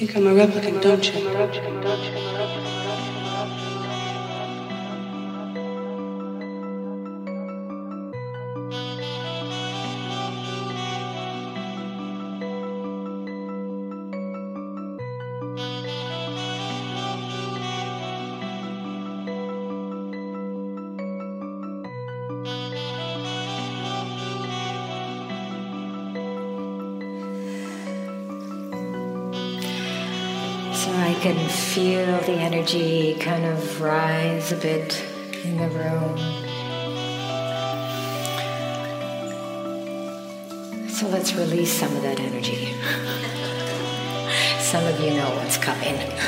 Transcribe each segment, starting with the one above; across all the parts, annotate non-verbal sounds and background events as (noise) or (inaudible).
think I'm a replicant, don't you? Feel the energy kind of rise a bit in the room. So let's release some of that energy. (laughs) Some of you know what's coming. (laughs)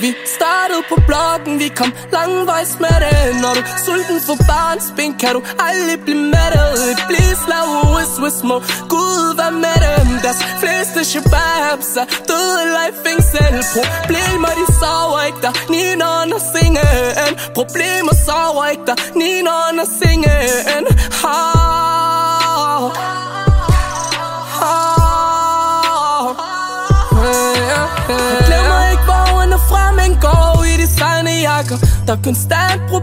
Vi startede på blokken, vi kom langvejs med det Når du er sulten for barnsben, kan du aldrig blive mættet Et blislag, whis, whis, må Gud madam Deres fleste shababs er døde eller i fængsel Problemer de sover ikke der, nineren og singen Problemer sover ikke der, nineren og singen oh. jakker. Der er konstant brug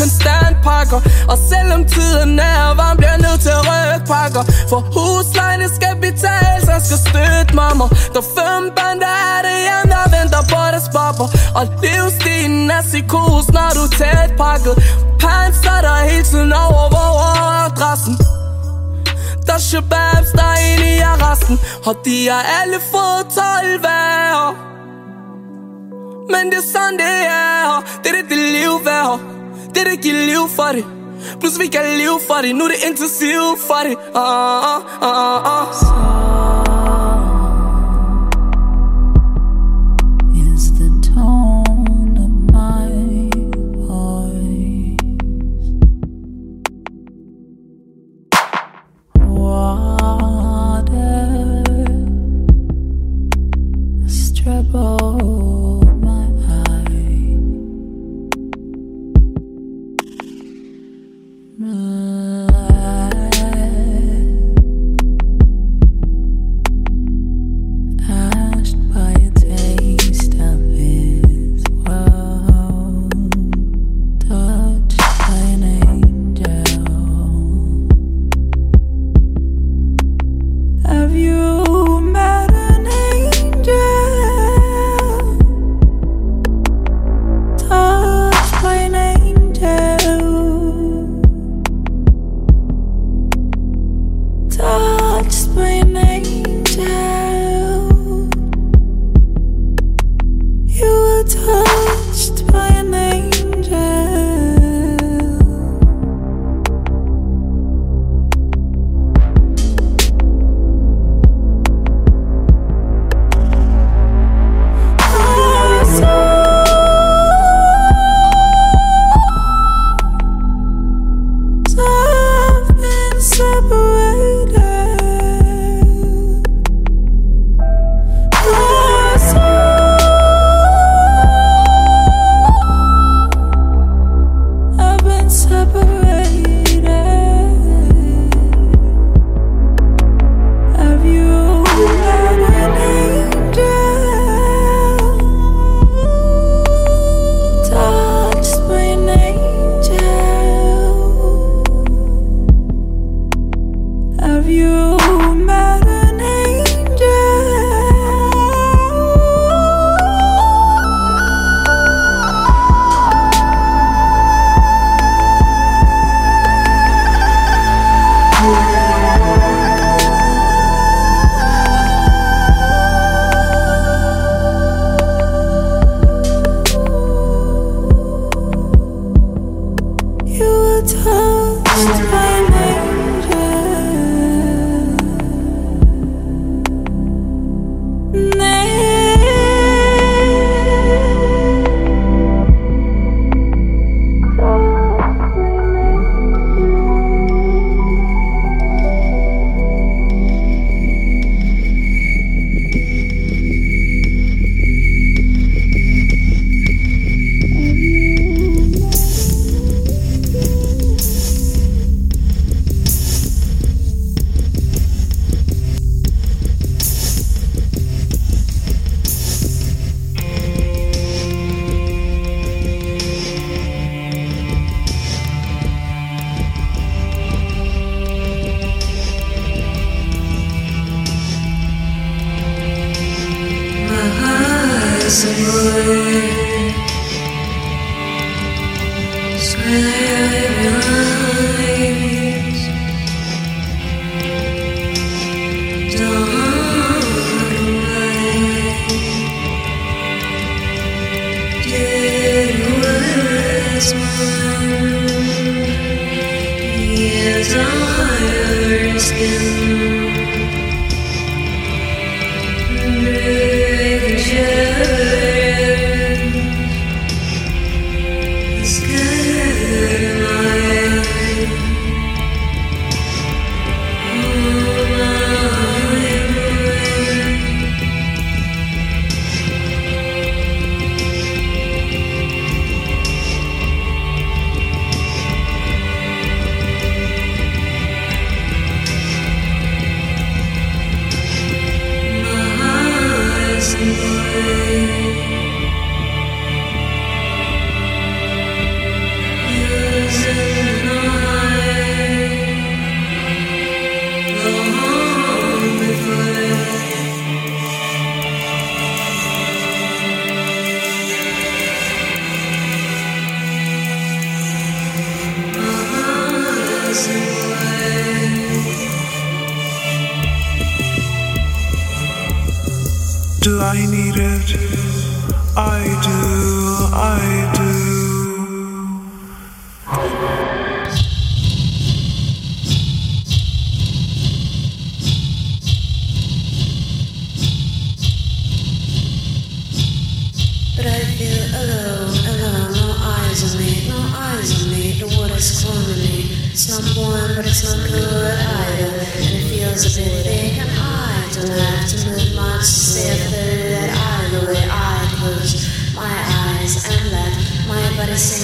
konstant pakker Og selvom tiden er varm, bliver jeg nødt til at rykke pakker. For huslejen skal betales, jeg skal støtte mamma. Der er fem børn, der er det hjem, der venter på deres papper Og livsstilen er psykos, når du er tæt pakket. Pants er der hele tiden over, hvor adressen. Der er shababs, der er inde i arresten. Og de har alle fået 12 hver Men det er sådan det er. Det er det, det liv værd Er det, giver liv for det Plus vi kan leve for det Nu er det intensivt for det ah, ah, ah, ah.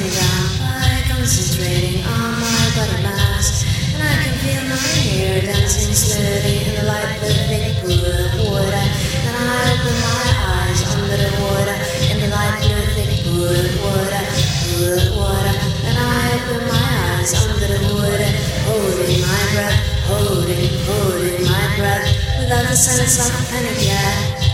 By concentrating on my body mass. And I can feel my hair dancing slowly in the light big pool of water. And I open my eyes under the water in the light thick pool of water, pool of water. And I open my eyes under the water, holding my breath, holding, holding my breath, without a sense of panic yet,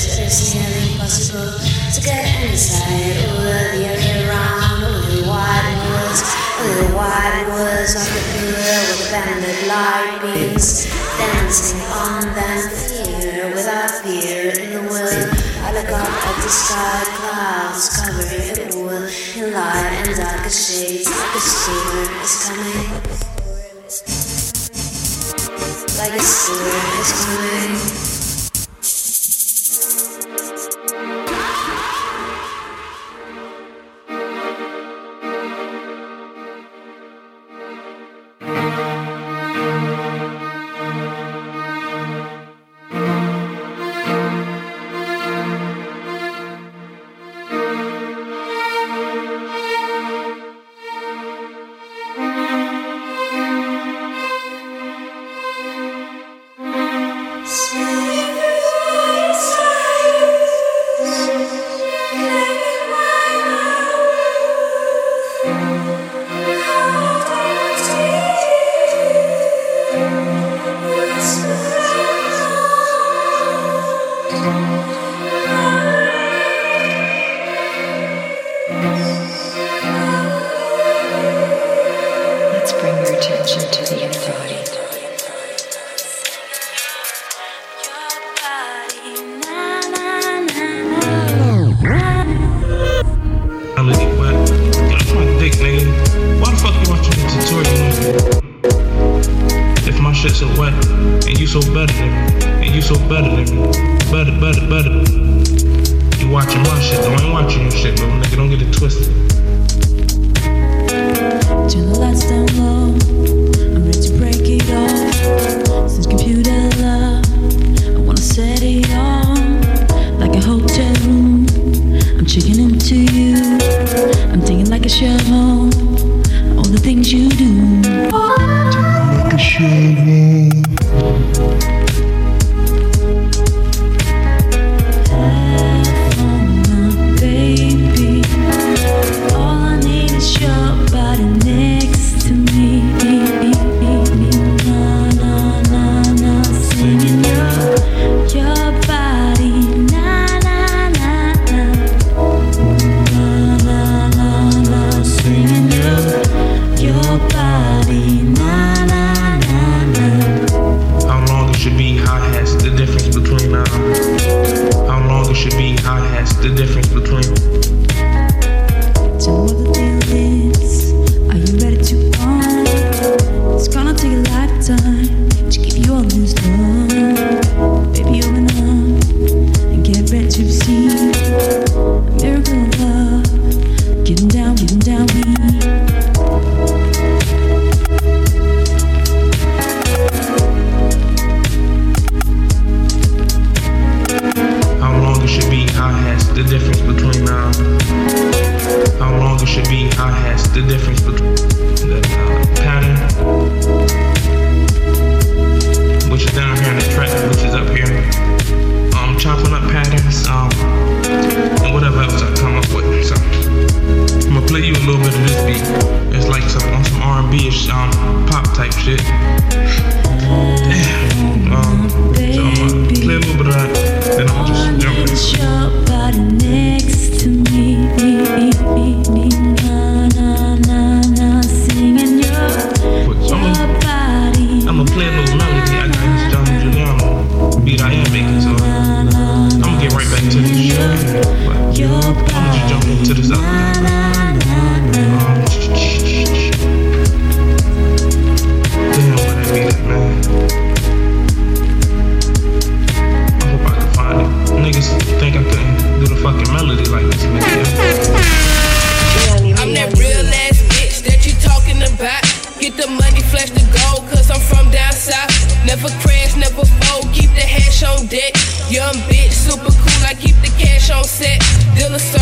course it is nearly impossible to get inside all the area around, all wide woods, all the wide woods of the pool with the bandit light beams dancing on them. Fear without fear in the world. I look up at the sky, clouds cover it all in light and darker shades. The storm is coming. Like a storm is coming. A shovel. All the things you do. Baby, Never crash, never fold, keep the hash on deck. Young bitch, super cool, I keep the cash on set. Dealer so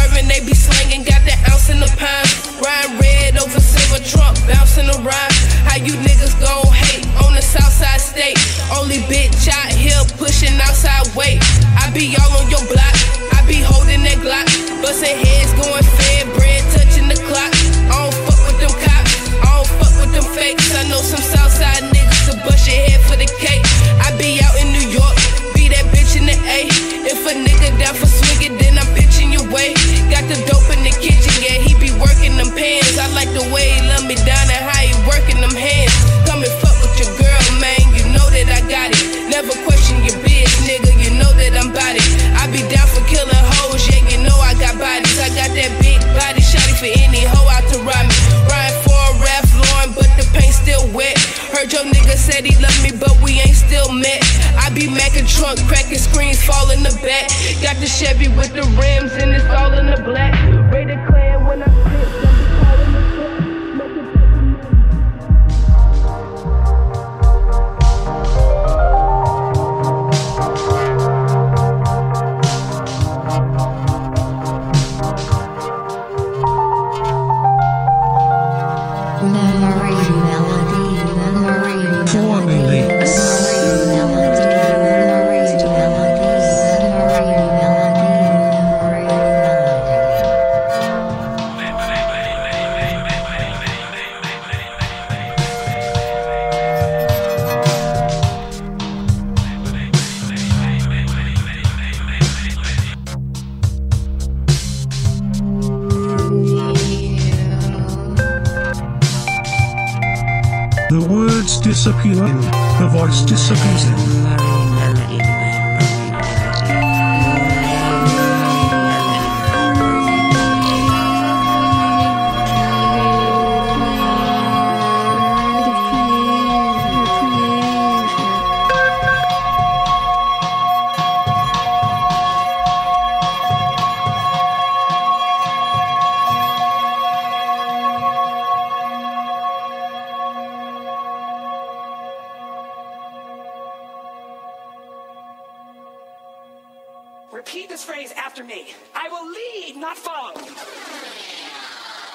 Repeat this phrase after me. I will lead, not follow.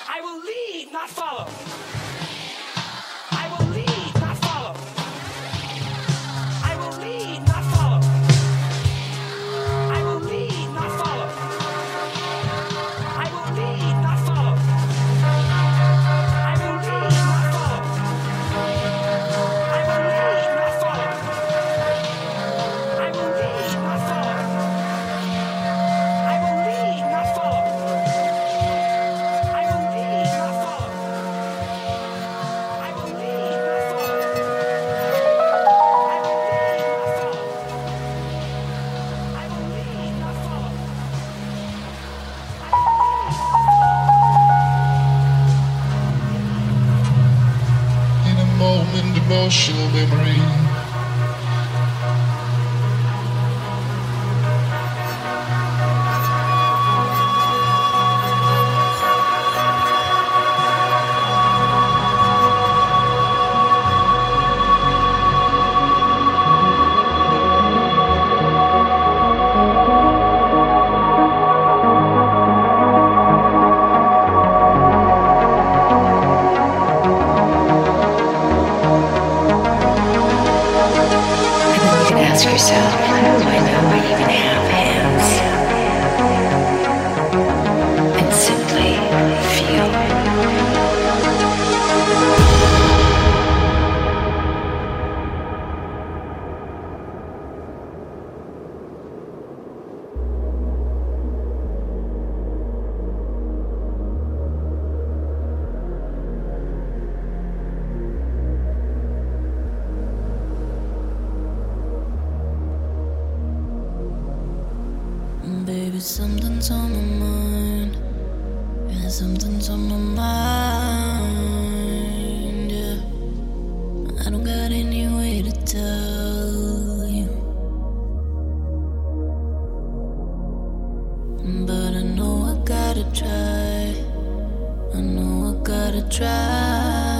I will lead, not follow. I know I gotta try.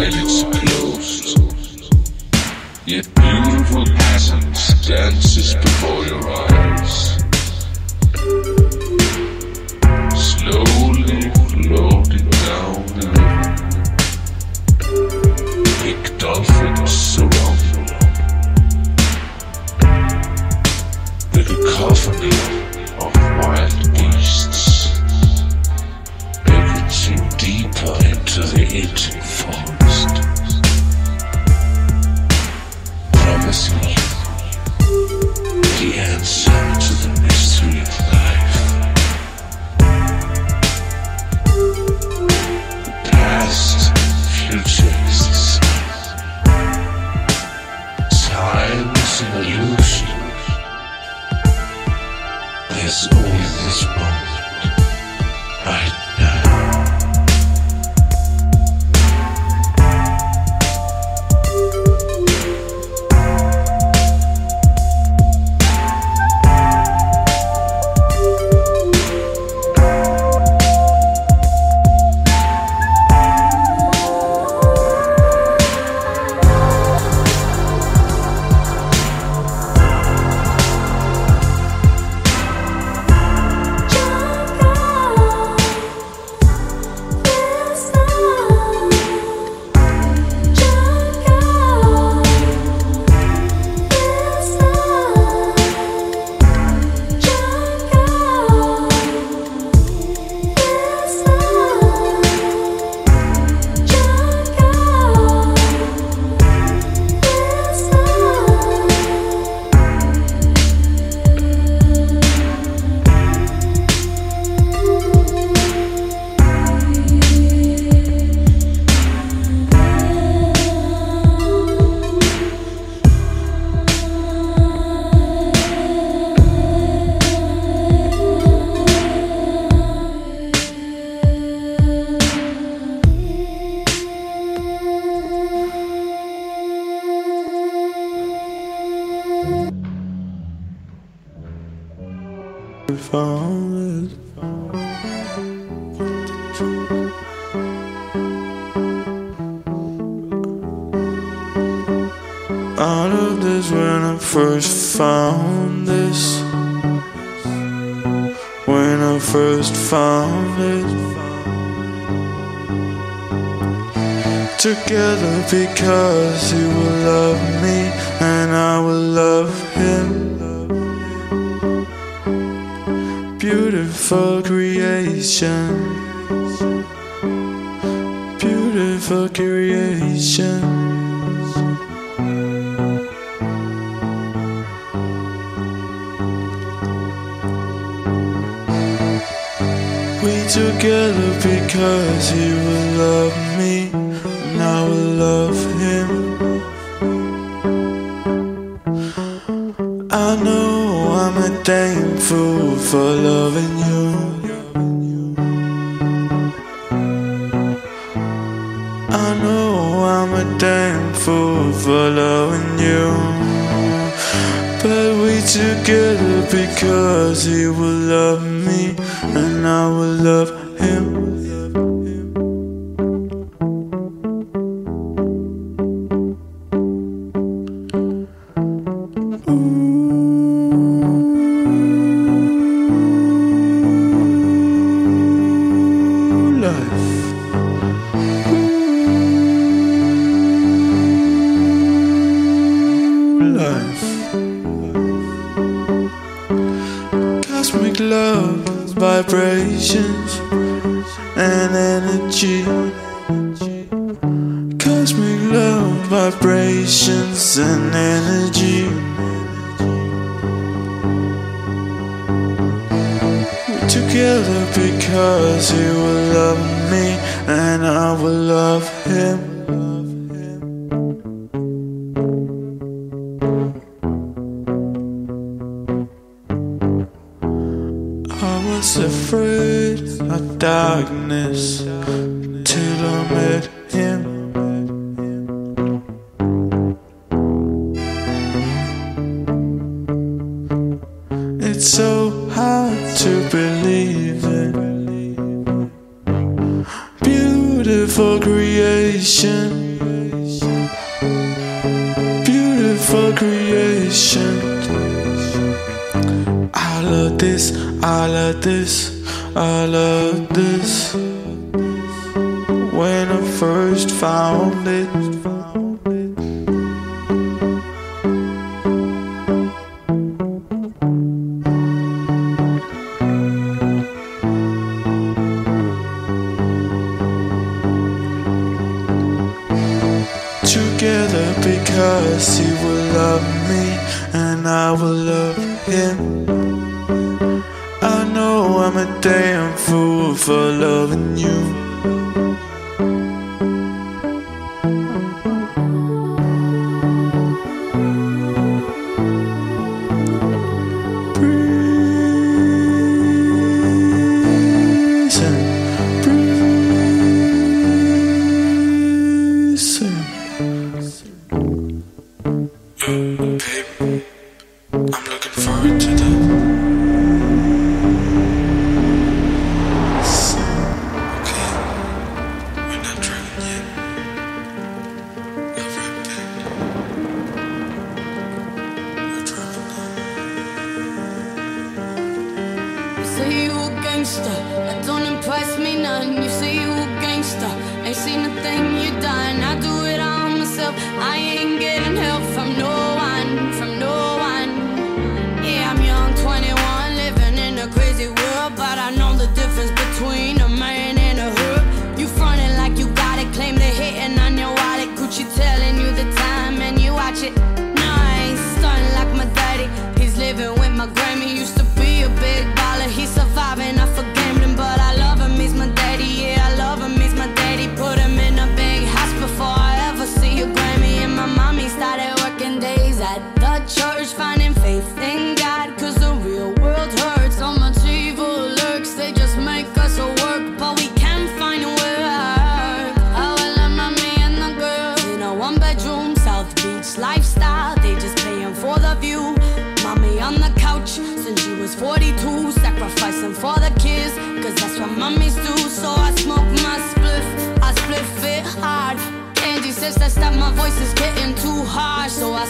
file is closed. Yeah. out of this when I first found this. When I first found it. Together because he will love me and I will love him. Beautiful creation. Beautiful creation. together because you love him. beautiful creation. Beautiful creation. I love this, I love this, I love this. When I first found it. My voice is getting too harsh, so I